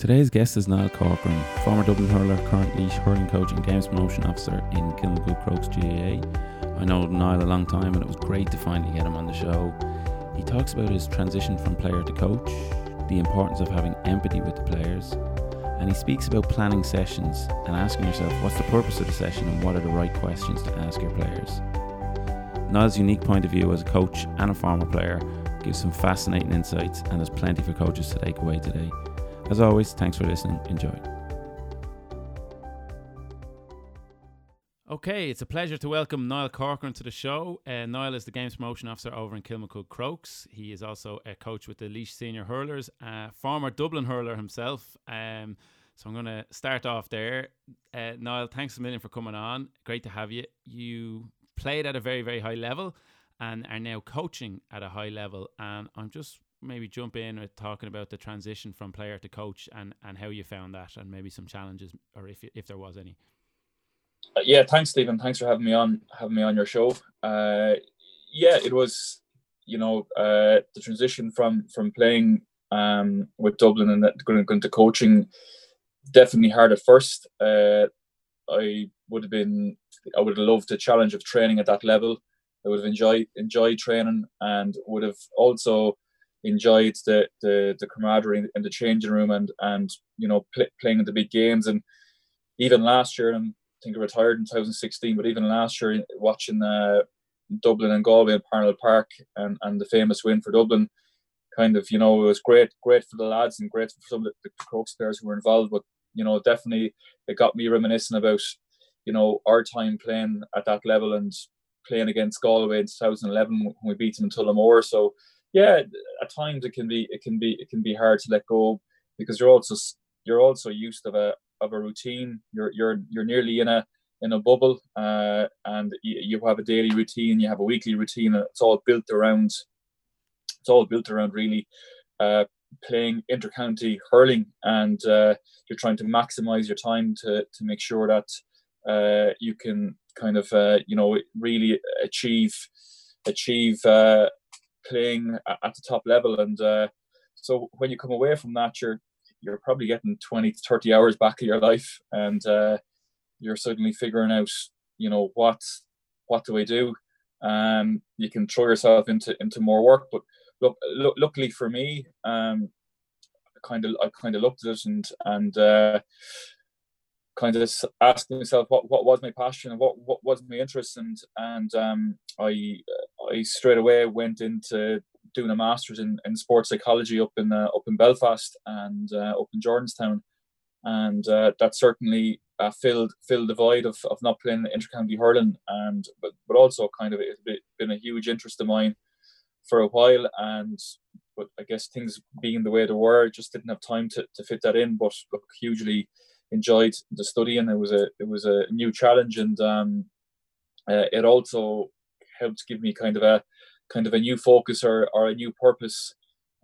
Today's guest is Niall Corcoran, former Dublin hurler, currently hurling coach and games promotion officer in Kilmacud Crokes GAA. I know Niall a long time and it was great to finally get him on the show. He talks about his transition from player to coach, the importance of having empathy with the players, and he speaks about planning sessions and asking yourself what's the purpose of the session and what are the right questions to ask your players. Niall's unique point of view as a coach and a former player gives some fascinating insights and there's plenty for coaches to take away today. As always, thanks for listening. Enjoy. Okay, it's a pleasure to welcome Niall Corcoran to the show. Uh, Niall is the Games Promotion Officer over in Kilmacud Crokes. He is also a coach with the Laois Senior Hurlers, uh, former Dublin hurler himself. Um, so I'm going to start off there. Uh, Niall, thanks a million for coming on. Great to have you. You played at a very, very high level and are now coaching at a high level. And I'm just maybe jump in with talking about the transition from player to coach and, and how you found that and maybe some challenges or if if there was any. Uh, yeah, thanks, Stephen. Thanks for having me on having me on your show. Uh, yeah, it was you know uh, the transition from from playing um, with Dublin and going, going to coaching definitely hard at first. Uh, I would have been I would have loved the challenge of training at that level. I would have enjoyed enjoyed training and would have also enjoyed the the, the camaraderie in the changing room and and you know pl- playing in the big games. And even last year and I think I retired in 2016 but even last year watching uh, Dublin and Galway in Parnell Park and, and the famous win for Dublin kind of you know it was great great for the lads and great for some of the, the Crokes players who were involved. But you know definitely it got me reminiscing about you know our time playing at that level and playing against Galway in 2011 when we beat them in Tullamore. So yeah, at times it can be it can be it can be hard to let go because you're also you're also used of a of a routine. You're you're you're nearly in a in a bubble, uh, and you, you have a daily routine. You have a weekly routine. And it's all built around. It's all built around really uh, playing intercounty hurling, and uh, you're trying to maximize your time to to make sure that uh, you can kind of uh, you know really achieve achieve uh, playing at the top level. And uh, so when you come away from that, you're you're probably getting 20 to 30 hours back of your life, and uh, you're suddenly figuring out, you know, what what do I do? Um, you can throw yourself into into more work, but look, look luckily for me, um, kind of I kind of looked at it and and uh, kind of asking myself what, what was my passion and what, what was my interest? And and um, I I straight away went into doing a master's in, in sports psychology up in uh, up in Belfast and uh, up in Jordanstown, and uh, that certainly uh, filled filled the void of, of not playing intercounty hurling, and but but also kind of it's been a huge interest of mine for a while, and but I guess things being the way they were, just didn't have time to, to fit that in. But look, hugely enjoyed the study, and it was a it was a new challenge, and um, uh, it also helped give me kind of a kind of a new focus or, or a new purpose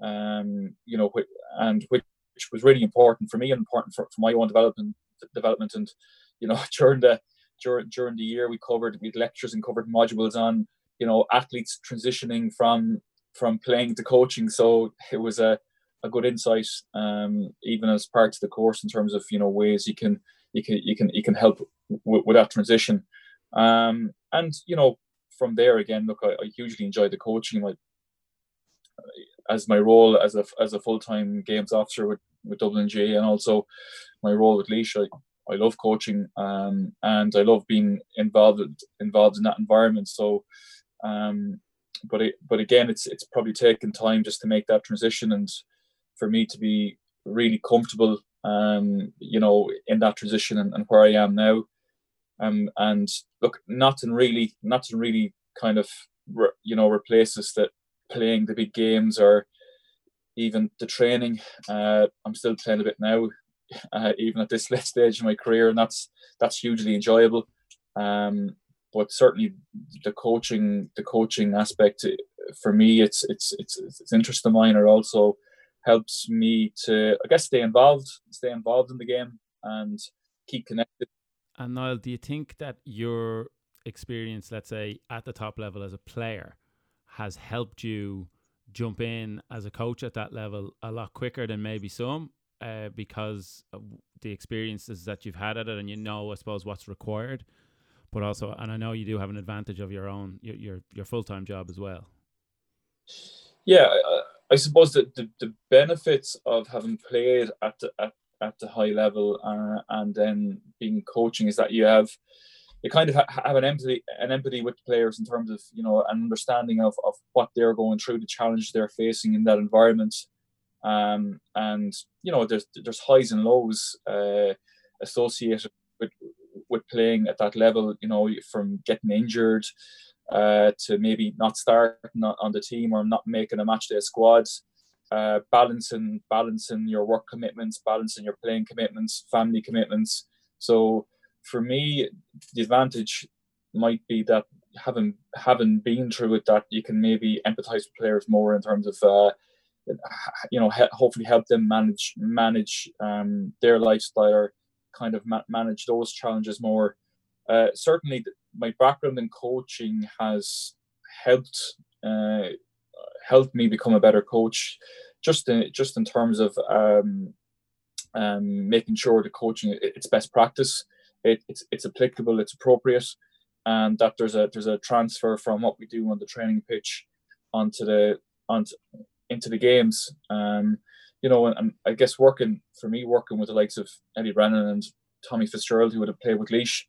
um, you know and which, which was really important for me and important for, for my own development development. And you know during the during during the year we covered we had lectures and covered modules on you know athletes transitioning from from playing to coaching. So it was a, a good insight um, even as part of the course in terms of you know ways you can you can you can you can help w- with that transition um, and you know from there again, look, I, I hugely enjoy the coaching. Like as my role as a as a full time games officer with, with Dublin G, and also my role with Laois, I, I love coaching, um, and I love being involved involved in that environment. So, um, but it, but again, it's it's probably taken time just to make that transition, and for me to be really comfortable, um, you know, in that transition and, and where I am now. Um, and look, nothing really, nothing really kind of, re, you know, replaces that playing the big games or even the training. Uh, I'm still playing a bit now, uh, even at this late stage of my career, and that's that's hugely enjoyable. Um, but certainly the coaching, the coaching aspect uh, for me, it's it's it's it's interest of mine. are also helps me to, I guess, stay involved, stay involved in the game, and keep connected and Niall, do you think that your experience, let's say, at the top level as a player, has helped you jump in as a coach at that level a lot quicker than maybe some? uh, because the experiences that you've had at it, and you know, I suppose, what's required. But also, and I know you do have an advantage of your own your your, your full time job as well. Yeah, I, suppose that the, the benefits of having played at the, at, at the high level uh, and then being coaching is that you have you kind of ha- have an empathy an empathy with players in terms of you know an understanding of, of what they're going through the challenges they're facing in that environment. Um, and you know there's there's highs and lows uh, associated with with playing at that level you know from getting injured uh, to maybe not starting on the team or not making a match day squad uh, balancing balancing your work commitments balancing your playing commitments family commitments so for me, the advantage might be that having having been through it, that you can maybe empathize with players more in terms of, uh, you know, hopefully help them manage manage um, their lifestyle or kind of ma- manage those challenges more. Uh, certainly, my background in coaching has helped uh, helped me become a better coach, just in just in terms of um, um, making sure the coaching it's best practice it, it's it's applicable, it's appropriate, and that there's a there's a transfer from what we do on the training pitch onto the onto into the games. Um, you know, and, and I guess working for me, working with the likes of Eddie Brennan and Tommy Fitzgerald, who would have played with Laois,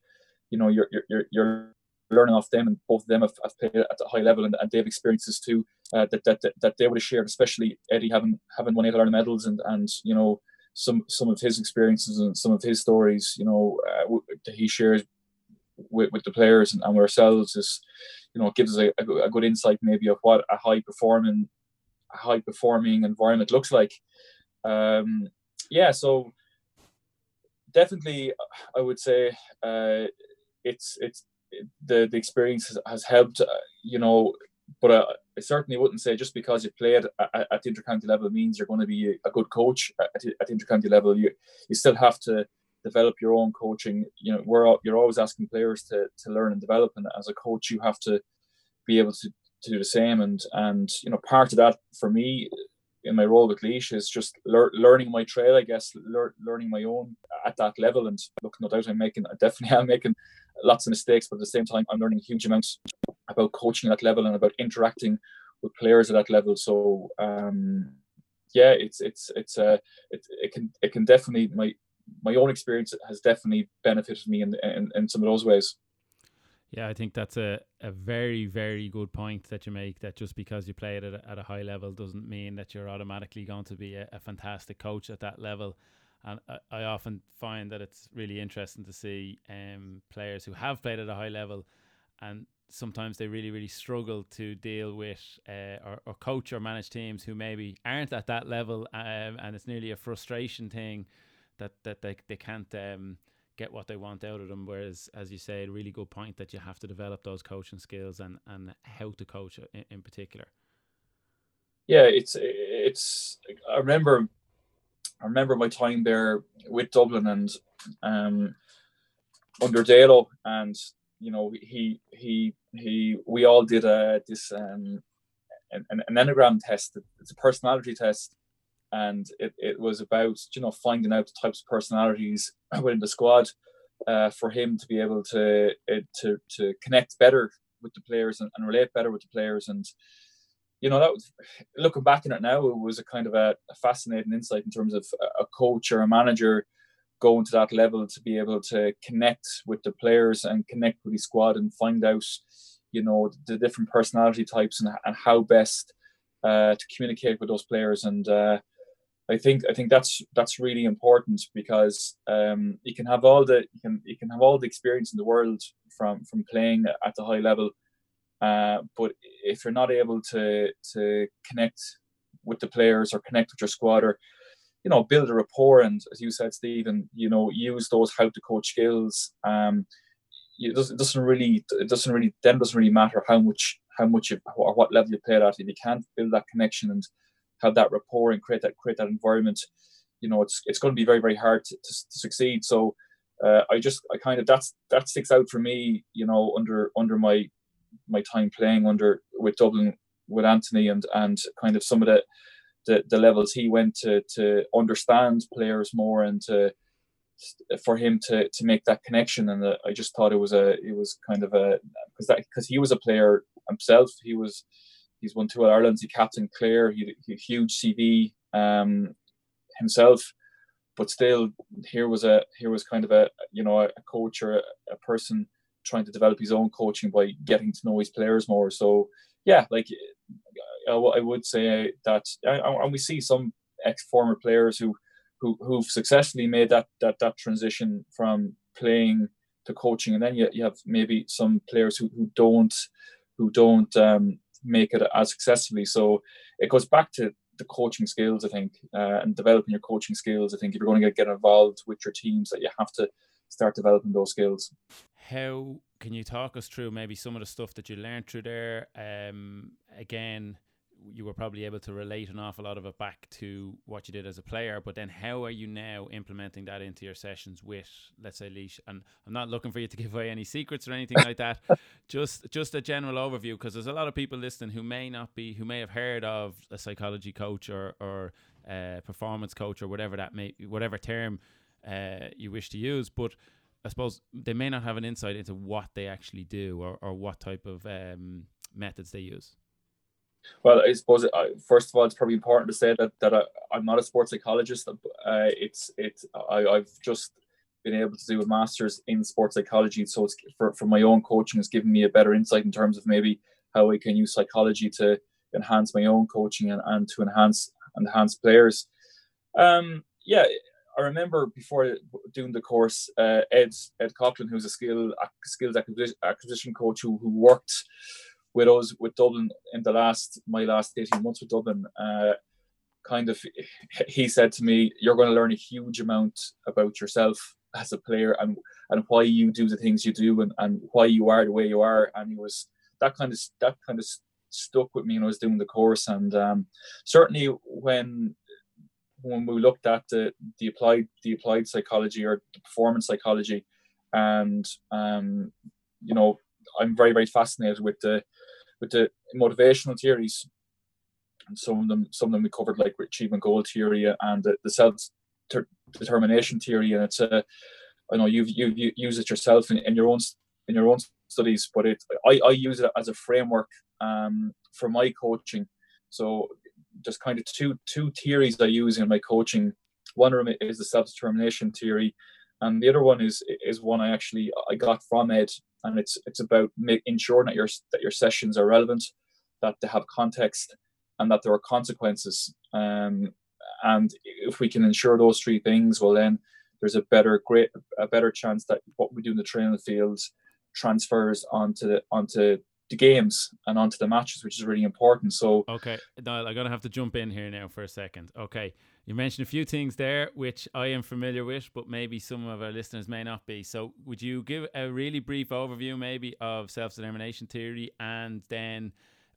you know, you're you're you're learning off them, and both of them have, have played at a high level, and, and they have experiences too uh, that, that that they would have shared, especially Eddie having having won eight Ireland medals, and and you know some some of his experiences and some of his stories, you know, uh, that he shares with, with the players and, and ourselves is, you know, gives us a, a, good insight maybe of what a high performing, a high performing environment looks like. Um, yeah, so definitely, I would say uh, it's it's the the experience has, helped. Uh, you know, but uh, I certainly wouldn't say just because you played at, at the intercounty level means you're going to be a good coach at, at intercounty level. You you still have to develop your own coaching. You know, we're you're always asking players to to learn and develop, and as a coach, you have to be able to, to do the same. And and you know, part of that for me in my role with Laois is just lear- learning my trail, I guess, lear- learning my own at that level. And look, no doubt I'm making, I definitely am making lots of mistakes, but at the same time, I'm learning huge amounts about coaching at that level and about interacting with players at that level. So, um, yeah, it's it's it's uh, it, it can it can definitely my my own experience has definitely benefited me in in, in some of those ways. Yeah, I think that's a, a very, very good point that you make. That just because you play it at a, at a high level doesn't mean that you're automatically going to be a, a fantastic coach at that level. And I, I, often find that it's really interesting to see um, players who have played at a high level and sometimes they really, really struggle to deal with uh, or, or coach or manage teams who maybe aren't at that level. Um, and it's nearly a frustration thing that, that they, they can't. Um, get what they want out of them. Whereas, as you say, a really good point that you have to develop those coaching skills and and how to coach in, in particular. Yeah, it's it's. I remember, I remember my time there with Dublin and um, under Dalo, and you know he he he. We all did a this um, an, an enneagram test. It's a personality test and it, it was about you know finding out the types of personalities within the squad uh, for him to be able to uh, to to connect better with the players and, and, relate better with the players. And you know that was looking back on it now it was a kind of a, a fascinating insight in terms of a, coach or a manager going to that level to be able to connect with the players and connect with the squad and find out you know the different personality types and, and how best uh, to communicate with those players. And uh, I think I think that's that's really important because um, you can have all the you can you can have all the experience in the world from from playing at the high level, uh, but if you're not able to to connect with the players or connect with your squad or you know build a rapport and as you said Stephen you know use those how to coach skills um, it doesn't, it doesn't really it doesn't really then doesn't really matter how much how much you, or what level you play at if you can't build that connection and have that rapport and create that create that environment, you know, it's it's going to be very very hard to, to, to succeed. So uh, I just I kind of that's that sticks out for me, you know, under under my my time playing under with Dublin with Anthony and and kind of some of the the, the levels he went to to understand players more and to for him to to make that connection and the, I just thought it was a it was kind of a because that because he was a player himself he was he's won two Irelands he captained Clare he, he huge CV um himself. But still here was a here was kind of a you know a, a coach or a, a, person trying to develop his own coaching by getting to know his players more. So yeah like I, I would say that and we see some ex former players who who who've successfully made that that that transition from playing to coaching. And then you, you have maybe some players who, who don't who don't um, make it as successfully so it goes back to the coaching skills, I think, uh, and developing your coaching skills. I think if you're going to get involved with your teams, that you have to start developing those skills. How can you talk us through maybe some of the stuff that you learned through there? Um, again, you were probably able to relate an awful lot of it back to what you did as a player, but then how are you now implementing that into your sessions with, let's say, Laois? And I'm not looking for you to give away any secrets or anything like that. Just just a general overview, because there's a lot of people listening who may not be, who may have heard of a psychology coach or or uh, performance coach or whatever that may, whatever term uh, you wish to use, but I suppose they may not have an insight into what they actually do or, or what type of um, methods they use. Well, I suppose uh, first of all, it's probably important to say that that I, am not a sports psychologist. Uh, it's it's I, I've just been able to do a master's in sports psychology, so it's for, for my own coaching has given me a better insight in terms of maybe how I can use psychology to enhance my own coaching and, and to enhance enhance players. Um, yeah, I remember before doing the course, uh, Ed Ed Coughlan, who's a skill skills acquisition, acquisition coach who, who worked with with Dublin in the last my last 18 months with Dublin, uh, kind of he said to me, You're going to learn a huge amount about yourself as a player and and why you do the things you do and, and why you are the way you are. And he was that kind of that kind of stuck with me when I was doing the course. And um, certainly when when we looked at the, the applied the applied psychology or the performance psychology and um, you know I'm very very fascinated with the with the motivational theories, and some of them some of them we covered like achievement goal theory and the, the self determination theory, and it's a I know you've you you use it yourself in, in your own in your own studies, but it I, I use it as a framework um, for my coaching. So just kind of two two theories I use in my coaching. One of them is the self determination theory, and the other one is is one I actually I got from Ed and it's it's about ensuring that your that your sessions are relevant, that they have context, and that there are consequences. Um, and if we can ensure those three things, well then there's a better great a better chance that what we do in the training fields transfers onto the onto the games and onto the matches, which is really important. So okay, Niall, I'm gonna have to jump in here now for a second. Okay, you mentioned a few things there which I am familiar with, but maybe some of our listeners may not be. So, would you give a really brief overview, maybe, of self determination theory, and then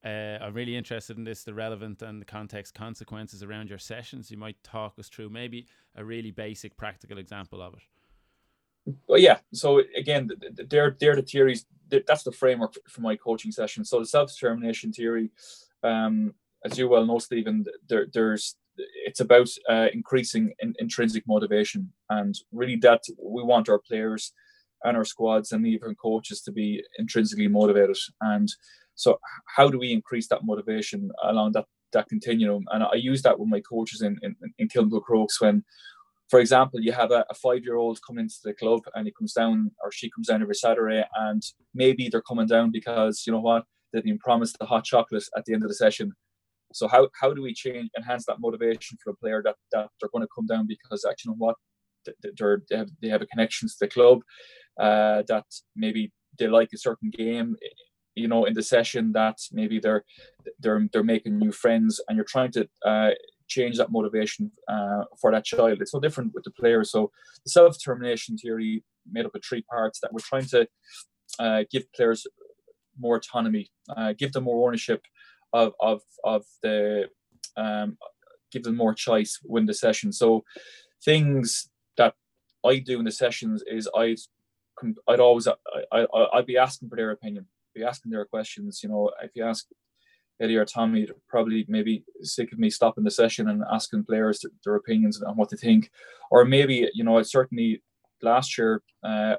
uh, I'm really interested in this the relevant and the context consequences around your sessions. You might talk us through maybe a really basic practical example of it. Well, yeah. So again, they're they're the theories. That's the framework for my coaching session. So the self determination theory, um, as you well know, Stephen, there, there's it's about uh, increasing in, intrinsic motivation. And really that we want our players and our squads and even coaches to be intrinsically motivated. And so how do we increase that motivation along that that continuum? And i use that with my coaches in in, in Kilmacud Crokes when for example you have a, a five year old coming into the club and he comes down or she comes down every saturday and maybe they're coming down because you know what they've been promised the hot chocolate at the end of the session so how how do we change enhance that motivation for a player that that they're going to come down because actually you know what? They're, they have they have a connection to the club uh, that maybe they like a certain game you know in the session that maybe they're they're they're making new friends and you're trying to uh, change that motivation uh, for that child. It's so different with the player. So the self-determination theory made up of three parts that we're trying to uh, give players more autonomy uh, give them more ownership of of of the um, give them more choice win the session. So things that I do in the sessions is I'd I'd always I, I I'd be asking for their opinion, be asking their questions. You know, if you ask Eddie or Tommy probably maybe sick of me stopping the session and asking players their opinions on what they think, or maybe you know certainly last year uh,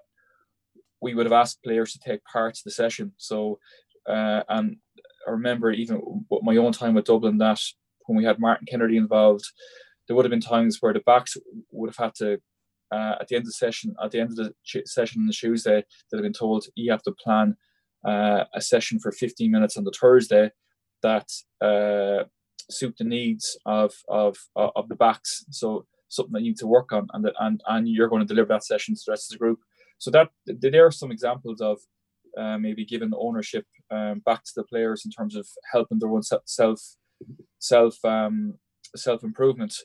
we would have asked players to take part of the session. So uh, and I remember even my own time with Dublin that when we had Martin Kennedy involved, there would have been times where the backs would have had to uh, at the end of the session, at the end of the session on the Tuesday, they'd have been told you have to plan uh, a session for 15 minutes on the Thursday that uh, suit the needs of, of of the backs. So something that you need to work on, and that, and and you're going to deliver that session to the rest of the group. So that there are some examples of uh, maybe giving ownership um, back to the players in terms of helping their own self self um, self improvement.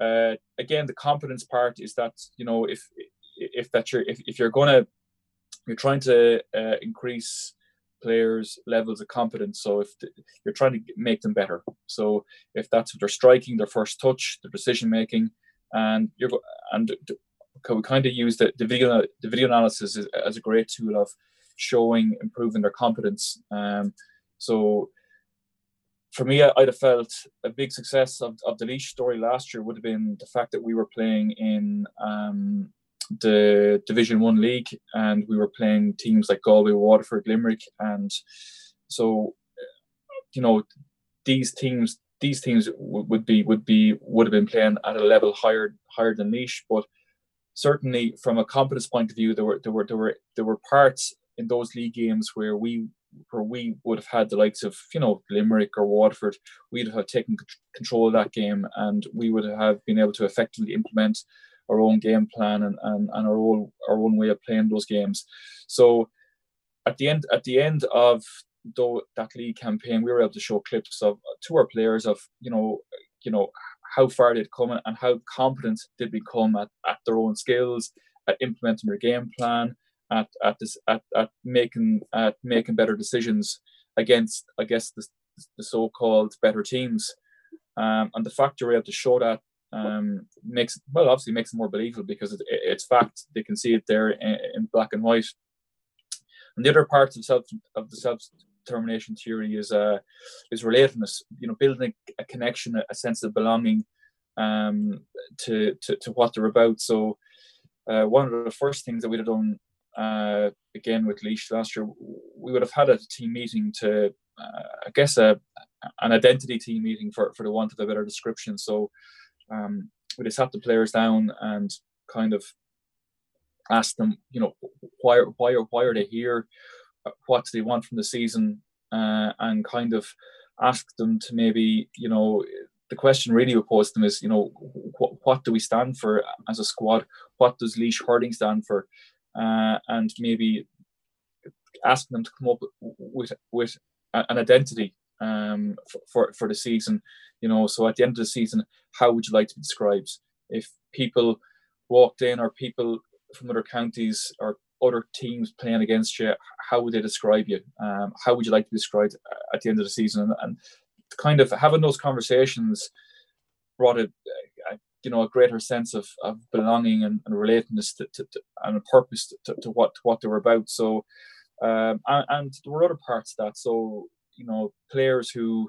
Uh, again, the competence part is that you know if if that you're if, if you're gonna you're trying to uh, increase players' levels of competence. So if the, you're trying to make them better, so if that's what they're striking, their first touch, their decision making, and you're and we kind of use the, the video the video analysis as, as a great tool of showing improving their competence. Um, so for me, I'd have felt a big success of, of the Laois story last year would have been the fact that we were playing in um, the Division One league and we were playing teams like Galway, Waterford, Limerick, and so you know these teams these teams would be would be would have been playing at a level higher higher than Laois, but certainly from a competence point of view, there were there were there were there were parts in those league games where we where we would have had the likes of you know Limerick or Waterford, we'd have taken control of that game, and we would have been able to effectively implement our own game plan and, and, and our own our own way of playing those games. So at the end at the end of that league campaign, we were able to show clips of to our players of you know you know how far they'd come and how competent they'd become at, at their own skills, at implementing their game plan, at at this at, at making at making better decisions against I guess the, the so-called better teams. Um, and the fact you're able to show that um, makes well obviously makes it more believable because it, it's fact they can see it there in, in, black and white. And the other parts of self of the self determination theory is uh, is relatedness. You know, building a, connection, a, a, sense of belonging um, to, to to what they're about. So. Uh, one of the first things that we'd have done uh, again with Laois last year, we would have had a team meeting to, uh, I guess, a an identity team meeting for for the want of a better description. So um, we just sat the players down and kind of asked them, you know, why why are why are they here? What do they want from the season? Uh, and kind of asked them to maybe, you know, the question really we posed them is, you know, what, what do we stand for as a squad? What does Laois Hurling stand for? Uh, and maybe asking them to come up with with an identity um, for for the season. You know, so at the end of the season, how would you like to be described? If people walked in, or people from other counties or other teams playing against you, how would they describe you? Um, how would you like to be described at the end of the season? And, and kind of having those conversations brought a, you know a greater sense of, of belonging and, and relatedness to, to, to, and a purpose to, to what to what they were about. So um, and, and, there were other parts that. So you know players who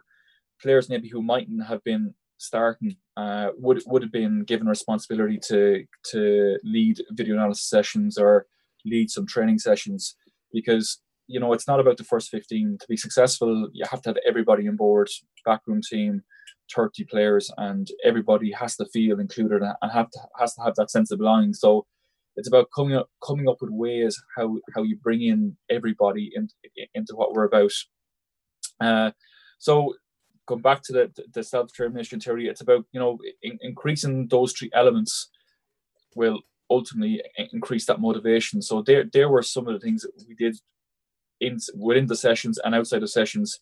players maybe who mightn't have been starting uh, would would have been given responsibility to to lead video analysis sessions or lead some training sessions. Because you know it's not about the first 15 to be successful. You have to have everybody on board backroom team 30 players and everybody has to feel included and have to has to have that sense of belonging. So it's about coming up coming up with ways how how you bring in everybody in, into what we're about. Uh, so going back to the, the self-determination theory it's about you know in, increasing those three elements will ultimately increase that motivation. So there there were some of the things that we did in within the sessions and outside of sessions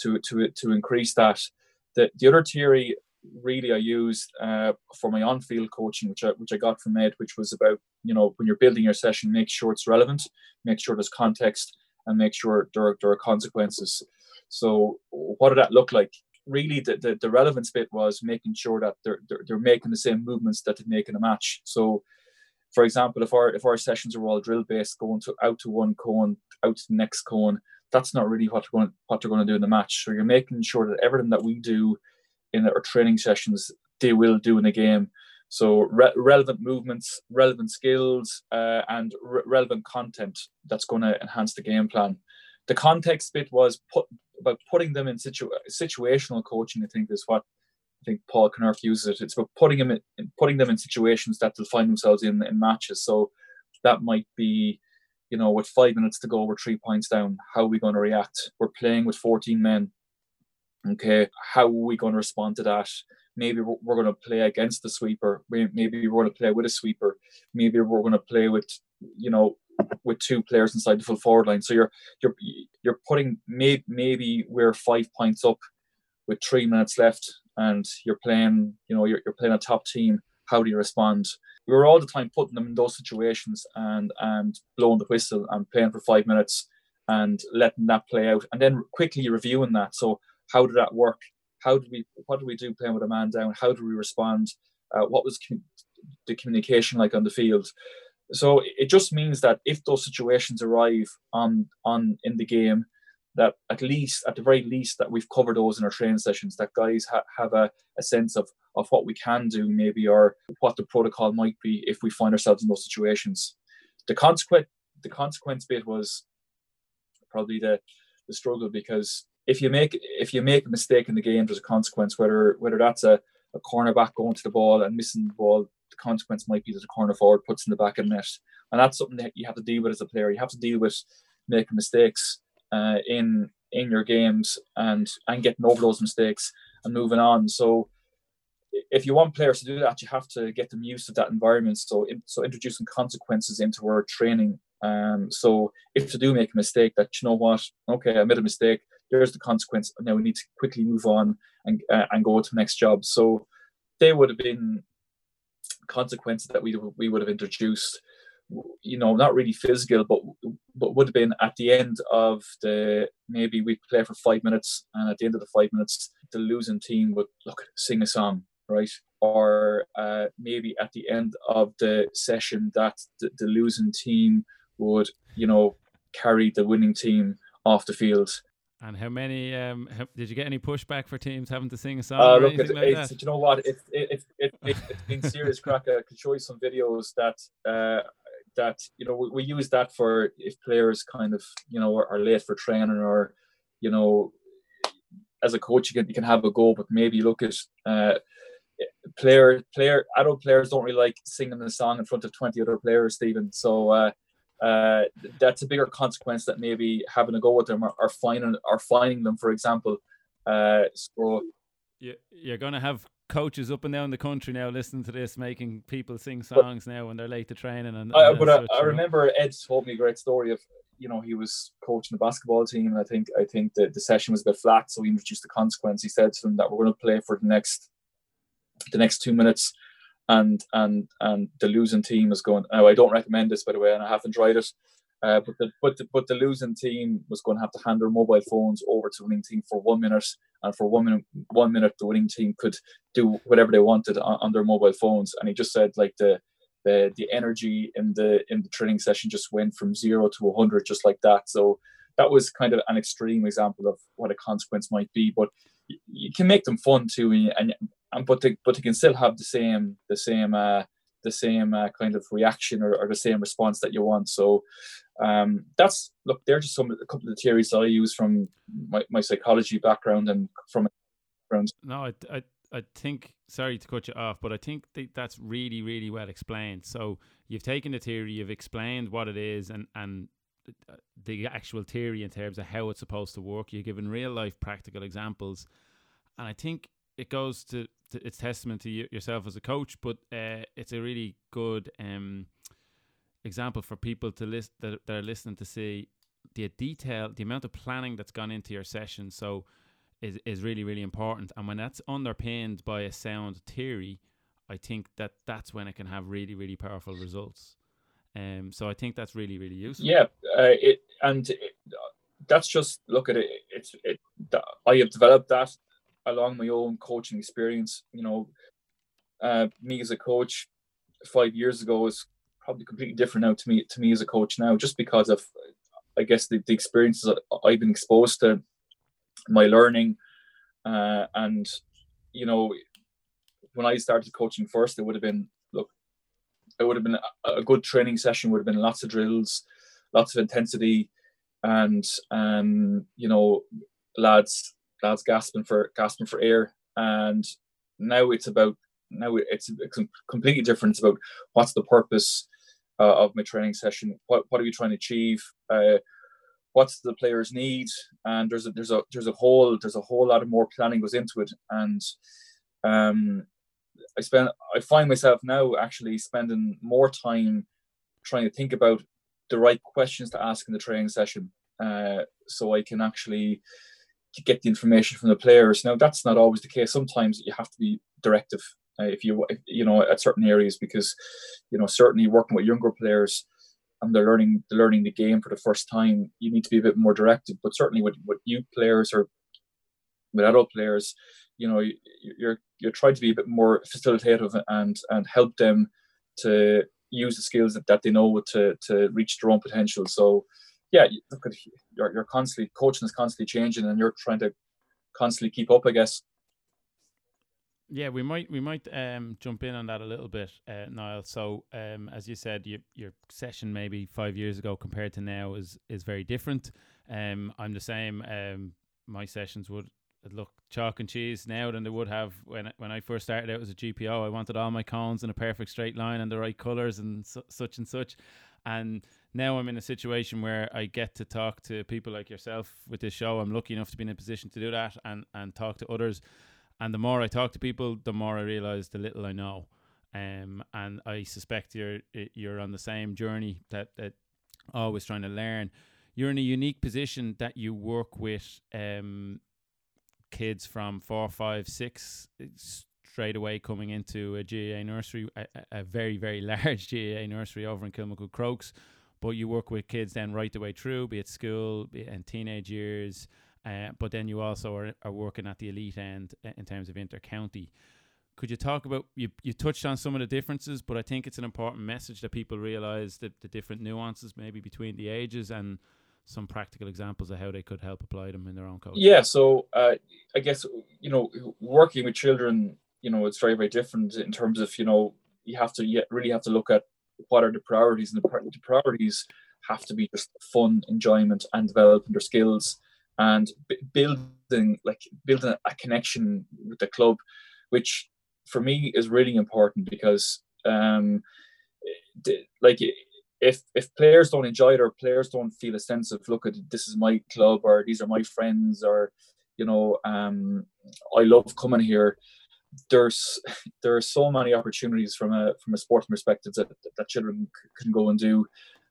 to to to increase that the, the other theory really I used uh, for my on-field coaching, which I, which I got from Ed, which was about you know when you're building your session, make sure it's relevant, make sure there's context, and make sure there, are, there are consequences. So what did that look like? Really, the, the, the relevance bit was making sure that they're, they're, they're making the same movements that they make in a match. So, for example, if our if our sessions are all drill based, going to out to one cone, out to the next cone, that's not really what they're going to, what they're going to do in the match. So you're making sure that everything that we do in our training sessions they will do in the game. So re- relevant movements, relevant skills, uh, and re- relevant content that's going to enhance the game plan. The context bit was put about putting them in situ- situational coaching. I think is what I think Paul Kinnerk uses it. It's about putting them in, putting them in situations that they'll find themselves in in matches. So that might be, you know, with five minutes to go, we're three points down. How are we going to react? We're playing with 14 men. Okay, how are we going to respond to that? Maybe we're, going to play against the sweeper. Maybe we're going to play with a sweeper. Maybe we're going to play with, you know, with two players inside the full forward line. So you're you're you're putting maybe maybe we're five points up with three minutes left, and you're playing you know you're, you're playing a top team. How do you respond? We were all the time putting them in those situations and and blowing the whistle and playing for five minutes and letting that play out, and then quickly reviewing that. So how did that work? How did we what did we do playing with a man down? How did we respond? Uh, what was the communication like on the field? So it just means that if those situations arrive on on in the game, that at least at the very least that we've covered those in our training sessions. That guys ha- have a, a sense of of what we can do, maybe, or what the protocol might be if we find ourselves in those situations. The consequent the consequence bit was probably the the struggle because if you make if you make a mistake in the game, there's a consequence. Whether whether that's a, a cornerback going to the ball and missing the ball the consequence might be that the corner forward puts in the back of the net. And that's something that you have to deal with as a player. You have to deal with making mistakes uh, in in your games and and getting over those mistakes and moving on. So if you want players to do that, you have to get them used to that environment. So so introducing consequences into our training. Um, so if they do make a mistake, that you know what, okay, I made a mistake. There's the consequence. Now we need to quickly move on and uh, and go to the next job. So they would have been consequences that we we would have introduced you know not really physical but but would have been at the end of the maybe we play for five minutes and at the end of the five minutes the losing team would look sing a song right or uh, maybe at the end of the session that the, the losing team would you know carry the winning team off the field and how many um, how, did you get any pushback for teams having to sing a song? Uh, look, it, like it's, you know what? It, it, it, it, has been serious crack. I could show you some videos that uh, that you know we, we, use that for if players kind of you know are, are, late for training or you know as a coach you can you can have a go, but maybe look at uh, player player adult players don't really like singing the song in front of twenty other players, Stephen. So. Uh, uh, that's a bigger consequence that maybe having a go with them or, or finding or finding them, for example. Uh, so you're going to have coaches up and down the country now listening to this, making people sing songs but, now when they're late to training. And, I, but I, I remember Ed told me a great story of you know he was coaching the basketball team, and I think I think that the session was a bit flat, so he introduced the consequence. He said to them that we're going to play for the next the next two minutes and and and the losing team is going. Now I don't recommend this by the way, and I haven't tried it. Uh, but the but the, but the losing team was going to have to hand their mobile phones over to the winning team for one minute, and for one minute, one minute the winning team could do whatever they wanted on, on their mobile phones. And he just said like the the the energy in the in the training session just went from zero to hundred just like that. So that was kind of an extreme example of what a consequence might be. But you can make them fun too, and and but they but they can still have the same the same uh, the same uh, kind of reaction or, or, the same response that you want. So um, that's look, they're just some a couple of the theories I use from my, my psychology background and from background. No, I, I I think sorry to cut you off, but I think that's really really well explained. So you've taken the theory, you've explained what it is, and and the actual theory in terms of how it's supposed to work. You've given real life practical examples, and I think it goes to, to it's testament to you, yourself as a coach, but uh, it's a really good um, example for people to list that, that are listening to see the detail, the amount of planning that's gone into your session. So is is really really important, and when that's underpinned by a sound theory, I think that that's when it can have really really powerful results. Um, so I think that's really really useful. Yeah, uh, it and it, that's just look at it. It's it. I have developed that along my own coaching experience. You know, uh, me as a coach five years ago is probably completely different now to me to me as a coach now, just because of I guess the, the experiences I've been exposed to, my learning, uh, and you know, when I started coaching first, it would have been look, it would have been a, good training session. Would have been lots of drills, lots of intensity, and um, you know, lads lads gasping for gasping for air. And now it's about now it's, it's completely different. It's about what's the purpose uh, of my training session. What what are we trying to achieve? Uh, what's the players need? And there's a there's a there's a whole there's a whole lot of more planning goes into it. And um, I spend I find myself now actually spending more time trying to think about the right questions to ask in the training session, uh, so I can actually get the information from the players. Now that's not always the case. Sometimes you have to be directive uh, if you if, you know at certain areas because you know certainly working with younger players and they're learning they're learning the game for the first time you need to be a bit more directive but certainly with, with youth players or with adult players you know you're you're trying to be a bit more facilitative and and help them to use the skills that, that they know to to reach their own potential so yeah look at you're, you're constantly coaching is constantly changing and you're trying to constantly keep up i guess yeah, we might we might um, jump in on that a little bit, uh, Niall. So, um, as you said, you, your session maybe five years ago compared to now is is very different. Um, I'm the same. Um, my sessions would look chalk and cheese now than they would have when when I first started out as a GPO. I wanted all my cones in a perfect straight line and the right colors and su- such and such. And now I'm in a situation where I get to talk to people like yourself with this show. I'm lucky enough to be in a position to do that and and talk to others and the more I talk to people, the more I realize the little I know. Um, and I suspect you're you're on the same journey that that always trying to learn. You're in a unique position that you work with um, kids from four, five, six, straight away coming into a GAA nursery, a, a very very large GAA nursery over in Kilmacud Crokes. But you work with kids then right the way through, be it school, be it in teenage years, uh, but then you also are, are working at the elite end uh, in terms of intercounty. Could you talk about you? You touched on some of the differences, but I think it's an important message that people realise that the different nuances maybe between the ages and some practical examples of how they could help apply them in their own coaching. Yeah, so uh, I guess you know working with children, you know, it's very very different in terms of you know you have to yet really have to look at what are the priorities, and the, the priorities have to be just fun, enjoyment, and developing their skills and b- building like building a connection with the club, which for me is really important because um, like if if players don't enjoy it or players don't feel a sense of look at this is my club or these are my friends or you know um, I love coming here there's there are so many opportunities from a from a sporting perspective that, that children can go and do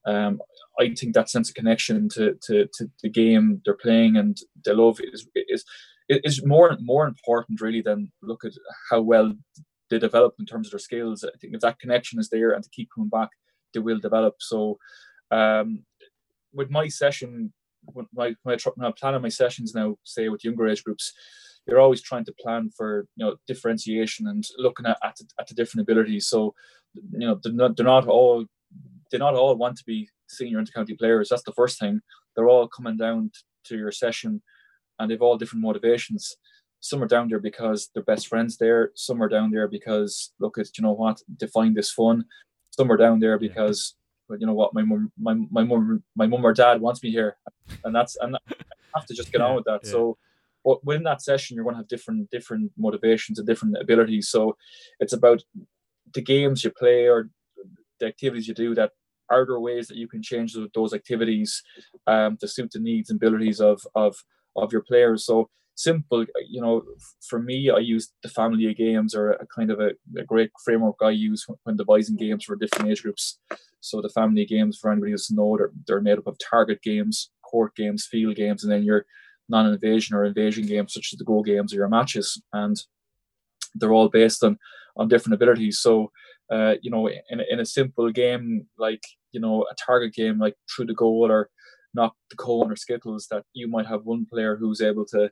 um, I think that sense of connection to, to, to the game they're playing and the love is is is more more important really than look at how well they develop in terms of their skills. I think if that connection is there and to keep coming back, they will develop. So um, with my session, when I, plan on my sessions now, say with younger age groups, you're always trying to plan for you know differentiation and looking at at, at the different abilities. So you know they're not, they're not all they not all want to be senior intercounty players. That's the first thing. They're all coming down to your session, and they've all different motivations. Some are down there because their best friends there. Some are down there because look at you know what they find this fun. Some are down there because but you know what my mom my my mom my mom or dad wants me here, and that's and I have to just get yeah, on with that. Yeah. So. But within that session, you're going to have different different motivations and different abilities. So, it's about the games you play or the activities you do that are there ways that you can change those activities um, to suit the needs and abilities of of of your players so simple you know for me i use the family of games or a kind of a, a great framework i use when devising games for different age groups so the family games for anybody who's know they're, they're made up of target games court games field games and then your non-invasion or invasion games such as the goal games or your matches and they're all based on on different abilities so uh, you know, in, in a simple game like, you know, a target game like through the goal or knock the cone or skittles, that you might have one player who's able to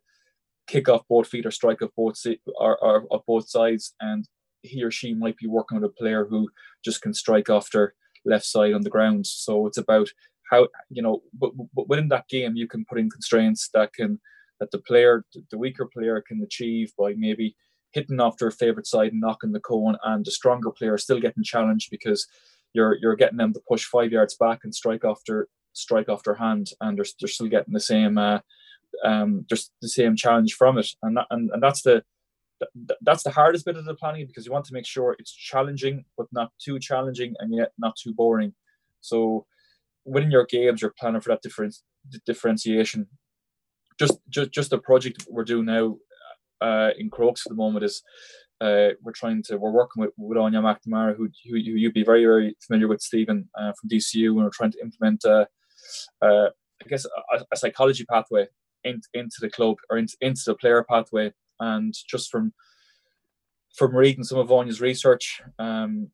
kick off both feet or strike off both or, or, or both sides, and he or she might be working with a player who just can strike off their left side on the ground. So it's about how you know but, but within that game you can put in constraints that can that the player the weaker player can achieve by maybe hitting off their favorite side and knocking the cone and the stronger player still getting challenged because you're you're getting them to push five yards back and strike off their strike off their hand and they're, they're still getting the same uh, um just the same challenge from it. And that, and, and that's the that's the hardest bit of the planning because you want to make sure it's challenging but not too challenging and yet not too boring. So within your games, you're planning for that different differentiation. Just, just, just the project we're doing now uh, in Crokes at the moment is uh, we're trying to we're working with, with Áine MacNamara, who, who, you'd be very very familiar with, Stephen uh, from DCU, and we're trying to implement uh, uh, I guess a, a, psychology pathway in, into the club or into, into the player pathway, and just from from reading some of Áine's research, um,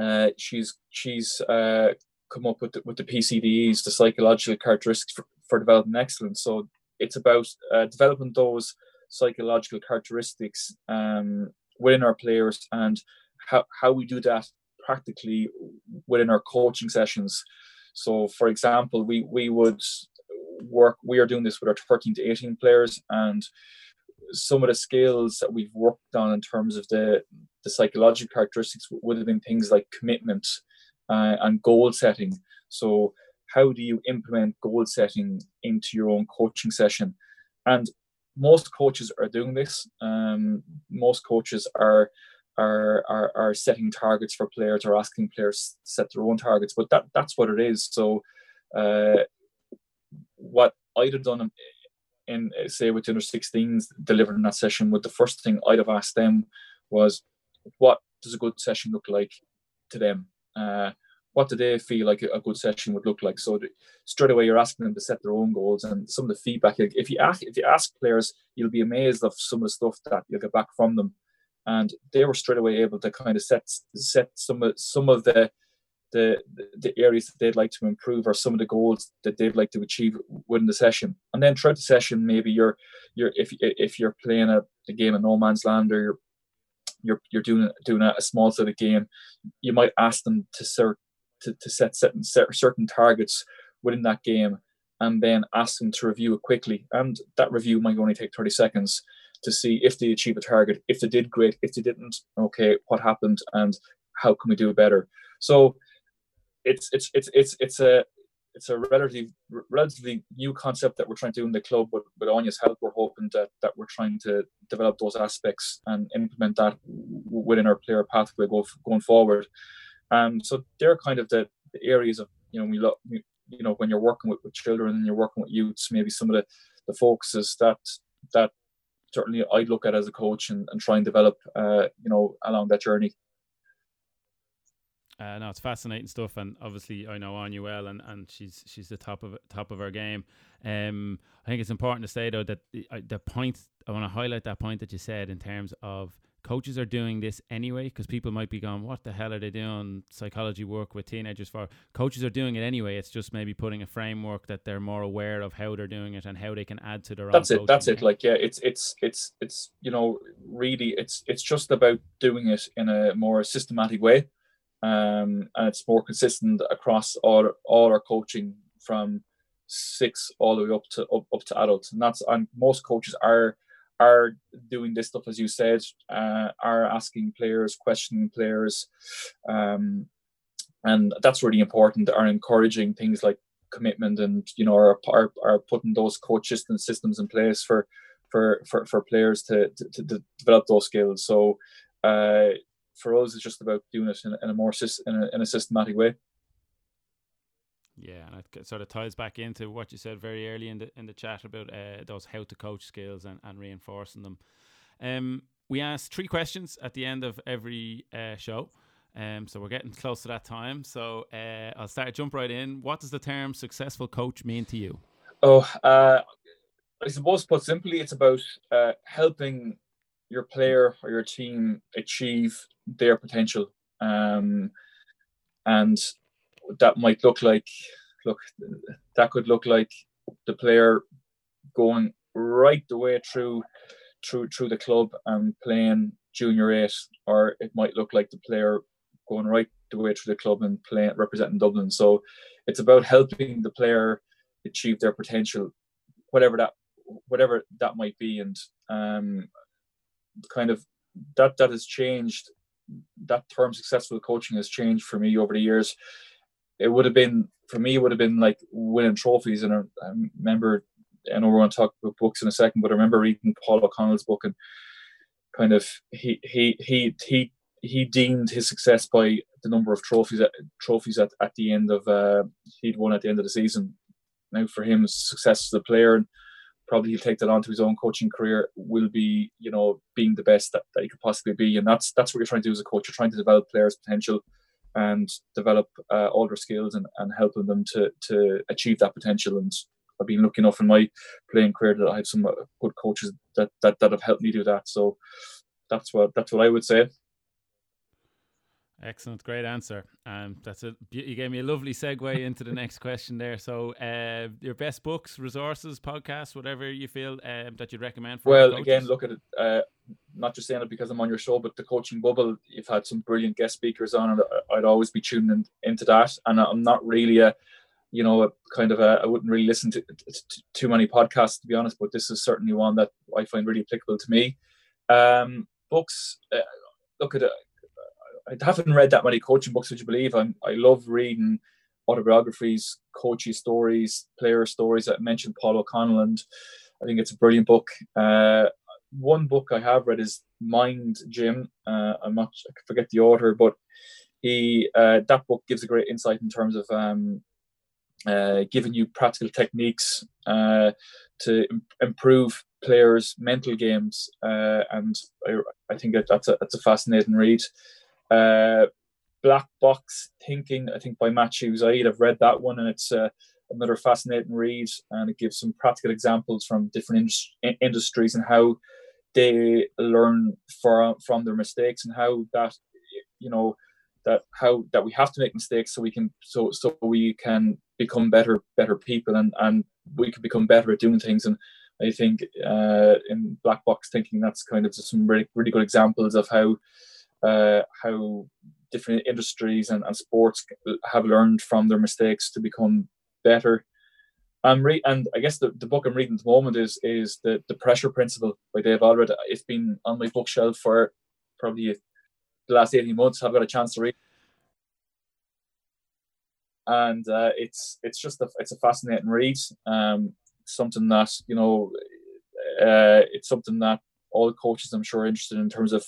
uh, she's she's uh, come up with the, with the PCDEs, the psychological characteristics for, for developing excellence. So it's about uh, developing those psychological characteristics um, within our players and how, how we do that practically within our coaching sessions. So, for example, we we would work. We are doing this with our 13 to 18 players, and some of the skills that we've worked on in terms of the the psychological characteristics would have been things like commitment, uh, and goal setting. So, how do you implement goal setting into your own coaching session? And most coaches are doing this. Um, most coaches are, are are are setting targets for players or asking players to set their own targets. But that that's what it is. So, uh, what I'd have done in say with under 16s delivering that session, with the first thing I'd have asked them was, what does a good session look like to them? Uh, what do they feel like a good session would look like? So straight away, you're asking them to set their own goals and some of the feedback. If you ask, if you ask players, you'll be amazed of some of the stuff that you'll get back from them. And they were straight away able to kind of set set some of some of the the the areas that they'd like to improve or some of the goals that they'd like to achieve within the session. And then throughout the session, maybe you're you're if if you're playing a, a game of no man's land or you're you're you're doing doing a, a small sort of game, you might ask them to sort to, to set, certain, certain targets within that game and then ask them to review it quickly. And that review might only take 30 seconds to see if they achieve a target. If they did, great. If they didn't, okay, what happened and how can we do better? So it's it's it's it's it's a it's a relatively relatively new concept that we're trying to do in the club. But with Áine's help, we're hoping that that we're trying to develop those aspects and implement that within our player pathway go, going forward. Um, so they're kind of the, the areas of you know we look you know when you're working with, with children and you're working with youths, maybe some of the the focuses that that certainly I'd look at as a coach and, and try and develop uh, you know along that journey. Uh, no, it's fascinating stuff, and obviously I know Áine well, and, and she's she's the top of top of her game. Um, I think it's important to say though that the, uh, the point I want to highlight that point that you said in terms of coaches are doing this anyway because people might be going, "What the hell are they doing psychology work with teenagers for?" Coaches are doing it anyway. It's just maybe putting a framework that they're more aware of how they're doing it and how they can add to their that's own. That's it. That's it. Like yeah, it's it's it's it's you know really it's it's just about doing it in a more systematic way, um, and it's more consistent across all all our coaching from six all the way up to up, up to adults, and that's and most coaches are are doing this stuff as you said, uh, are asking players, questioning players, um, and that's really important. Are encouraging things like commitment and you know are, are, are putting those coaches and systems in place for for for, for players to, to, to develop those skills. So uh, for us, it's just about doing it in, in a more in a, in a systematic way. Yeah, and it sort of ties back into what you said very early in the in the chat about uh, those how to coach skills and, and reinforcing them. Um, we ask three questions at the end of every uh, show. Um, so we're getting close to that time. So uh, I'll start jump right in. What does the term successful coach mean to you? Oh, uh, I suppose put simply, it's about uh, helping your player or your team achieve their potential. Um, and that might look like look that could look like the player going right the way through through through the club and playing junior eight, or it might look like the player going right the way through the club and playing representing Dublin. So it's about helping the player achieve their potential, whatever that whatever that might be, and um, kind of that that has changed. That term successful coaching has changed for me over the years. It would have been for me. It would have been like winning trophies, and I, I remember. I know we're going to talk about books in a second, but I remember reading Paul O'Connell's book and kind of he he he he he deemed his success by the number of trophies at, trophies at, at the end of uh, he'd won at the end of the season. Now for him, success as a player and probably he'll take that on to his own coaching career will be you know being the best that, that he could possibly be. And that's that's what you're trying to do as a coach. You're trying to develop players potential and develop uh, all their skills and, and helping them to to achieve that potential. And I've been lucky enough in my playing career that I have some uh, good coaches that, that that have helped me do that. So that's what that's what I would say Excellent, great answer. Um, that's a you gave me a lovely segue into the next question there. So, uh, your best books, resources, podcasts, whatever you feel um, that you'd recommend for. Well, again, look at it. Uh, not just saying it because I'm on your show, but the coaching bubble. You've had some brilliant guest speakers on, and I'd always be tuning in, into that. And I'm not really a, you know, a kind of a. I wouldn't really listen to, to too many podcasts to be honest, but this is certainly one that I find really applicable to me. Um, books. Uh, look at it I haven't read that many coaching books, would you believe? I'm, I love reading autobiographies, coaching stories, player stories. I mentioned Paul O'Connell, and I think it's a brilliant book. Uh, one book I have read is Mind Gym. Uh, I'm not, I forget the author, but he uh, that book gives a great insight in terms of um, uh, giving you practical techniques uh, to Im- improve players' mental games, uh, and I, I think that that's a that's a fascinating read. Uh, Black Box Thinking, I think by Matthew Syed. I've read that one, and it's uh, another fascinating read, and it gives some practical examples from different in- industries and how they learn from from their mistakes and how that you know that how that we have to make mistakes so we can so so we can become better better people and and we can become better at doing things and I think uh, in black box thinking that's kind of just some really really good examples of how uh, how different industries and, and sports have learned from their mistakes to become better. I'm re- and I guess the, the book I'm reading at the moment is is the the pressure principle by Dave Alred. It's been on my bookshelf for probably the last 18 months. I've got a chance to read. And uh, it's it's just a it's a fascinating read. Um, something that you know, uh, it's something that all coaches I'm sure are interested in terms of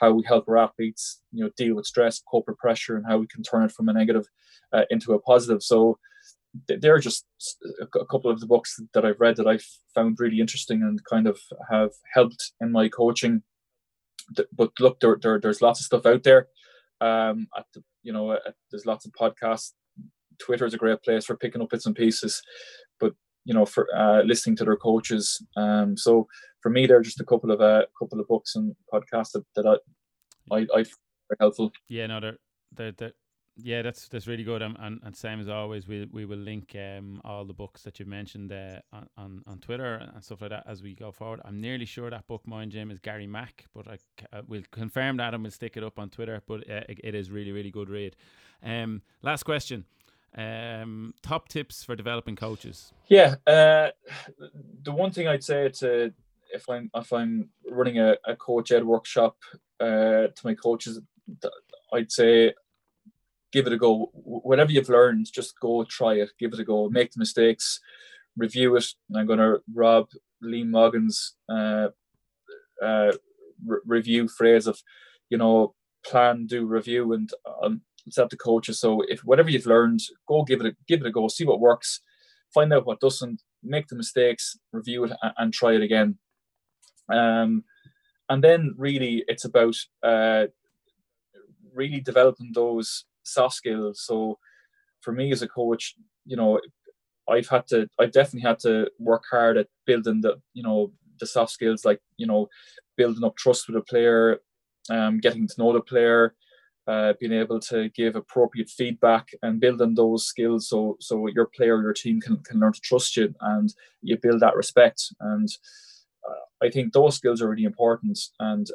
how we help our athletes, you know, deal with stress, cope with pressure, and how we can turn it from a negative uh, into a positive. So there are just a couple of the books that I've read that I've found really interesting and kind of have helped in my coaching. But look, there, there there's lots of stuff out there. Um, the, you know, at, there's lots of podcasts. Twitter is a great place for picking up bits and pieces, but you know, for uh, listening to their coaches. Um, so for me, they're just a couple of a uh, couple of books and podcasts that, that I, I, I very helpful. Yeah, no, they're, they're, they're yeah, that's that's really good. Um, and, and same as always, we we will link um all the books that you've mentioned uh, on, on on Twitter and stuff like that as we go forward. I'm nearly sure that book, Mind Gym, is Gary Mack, but I uh, will confirm that and we'll stick it up on Twitter. But uh, it, it is really really good read. Um, last question. Um, top tips for developing coaches. Yeah, uh, the one thing I'd say to if I'm if I'm running a, a coach ed workshop uh, to my coaches, I'd say give it a go. Whatever you've learned, just go try it. Give it a go. Make the mistakes, review it. And I'm going to rob Lee Moggin's uh, uh, re- review phrase of, you know, plan, do, review, and um, it's up to coaches. So if whatever you've learned, go give it a give it a go. See what works. Find out what doesn't. Make the mistakes. Review it and try it again. Um, and then really it's about uh, really developing those soft skills. So for me as a coach, you know, I've had to, I've definitely had to work hard at building the, you know, the soft skills like, you know, building up trust with a player, um, getting to know the player, uh, being able to give appropriate feedback and building those skills so so your player your team can, can learn to trust you and you build that respect and I think those skills are really important, and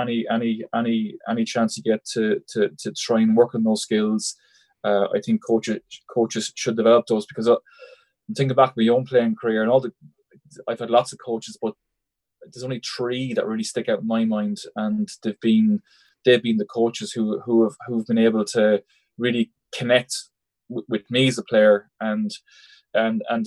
any any any any chance you get to to to try and work on those skills, uh, I think coaches coaches should develop those because uh, I'm thinking back my own playing career and all the I've had lots of coaches, but there's only three that really stick out in my mind, and they've been they've been the coaches who who have who've been able to really connect w- with me as a player and and and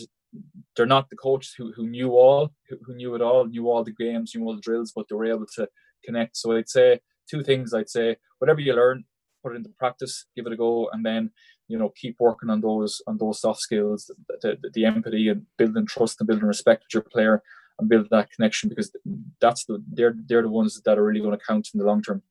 they're not the coaches who, who knew all who, who knew it all knew all the games knew all the drills but they were able to connect. So i'd say two things. I'd say whatever you learn put it into practice give it a go and then you know keep working on those on those soft skills the, the, the empathy and building trust and building respect with your player and build that connection because that's the they're they're the ones that are really going to count in the long term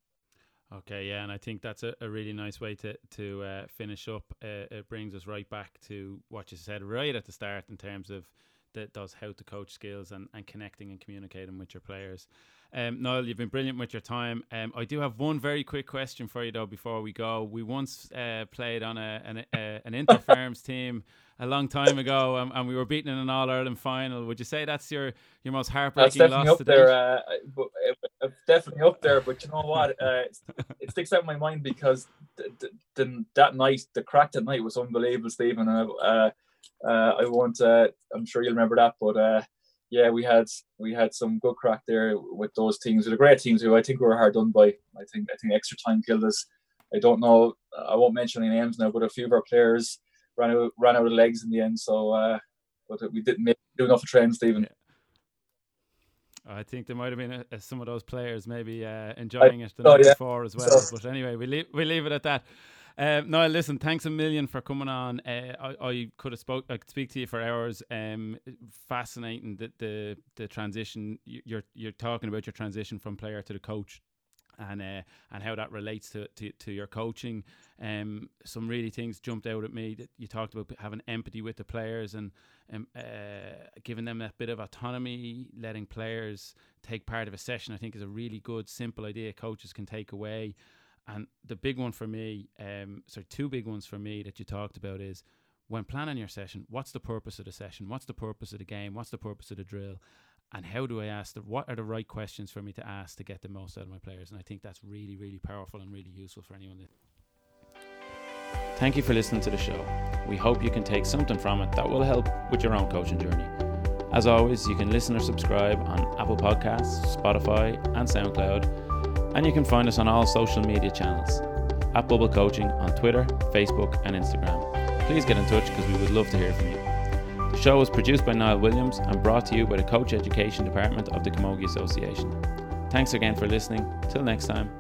Okay, yeah, and I think that's a, a really nice way to to uh, finish up. Uh, it brings us right back to what you said right at the start in terms of the, those how to coach skills and, and connecting and communicating with your players. Um, Niall, you've been brilliant with your time. Um, I do have one very quick question for you though before we go. We once uh, played on a, an, a, an Interfirms team a long time ago, and, and we were beaten in an All Ireland final. Would you say that's your your most heartbreaking that's definitely loss up there. Uh, uh, definitely up there. But you know what? Uh, it sticks out in my mind because th- th- that night, the crack that night was unbelievable, Stephen. Uh, uh, I won't. Uh, I'm sure you'll remember that, but. Uh, yeah, we had we had some good crack there with those teams. With the great teams who I think we were hard done by. I think I think extra time killed us. I don't know. I won't mention any names now, but a few of our players ran out ran out of legs in the end. So, uh, but we didn't make, do enough of training, Stephen. Yeah. I think there might have been a, a, some of those players maybe uh, enjoying I, it the oh, night yeah. before as well. So. But anyway, we leave we leave it at that. No, listen. Thanks a million for coming on. Uh, I, I could have spoke. I could speak to you for hours. Um, fascinating the, the the transition. You're you're talking about your transition from player to the coach and uh, and how that relates to, to, to your coaching. Um, some really things jumped out at me that you talked about having empathy with the players and um, uh, giving them a bit of autonomy, letting players take part of a session. I think is a really good, simple idea coaches can take away. And the big one for me, um, sorry, two big ones for me that you talked about is when planning your session, what's the purpose of the session? What's the purpose of the game? What's the purpose of the drill? and how do I ask the what are the right questions for me to ask to get the most out of my players? And I think that's really, really powerful and really useful for anyone. That Thank you for listening to the show. We hope you can take something from it that will help with your own coaching journey. As always, you can listen or subscribe on Apple Podcasts, Spotify, and SoundCloud, and you can find us on all social media channels at Bubble Coaching on Twitter, Facebook, and Instagram. Please get in touch because we would love to hear from you. The show was produced by Niall Williams and brought to you by the Coach Education Department of the Camogie Association. Thanks again for listening. Till next time.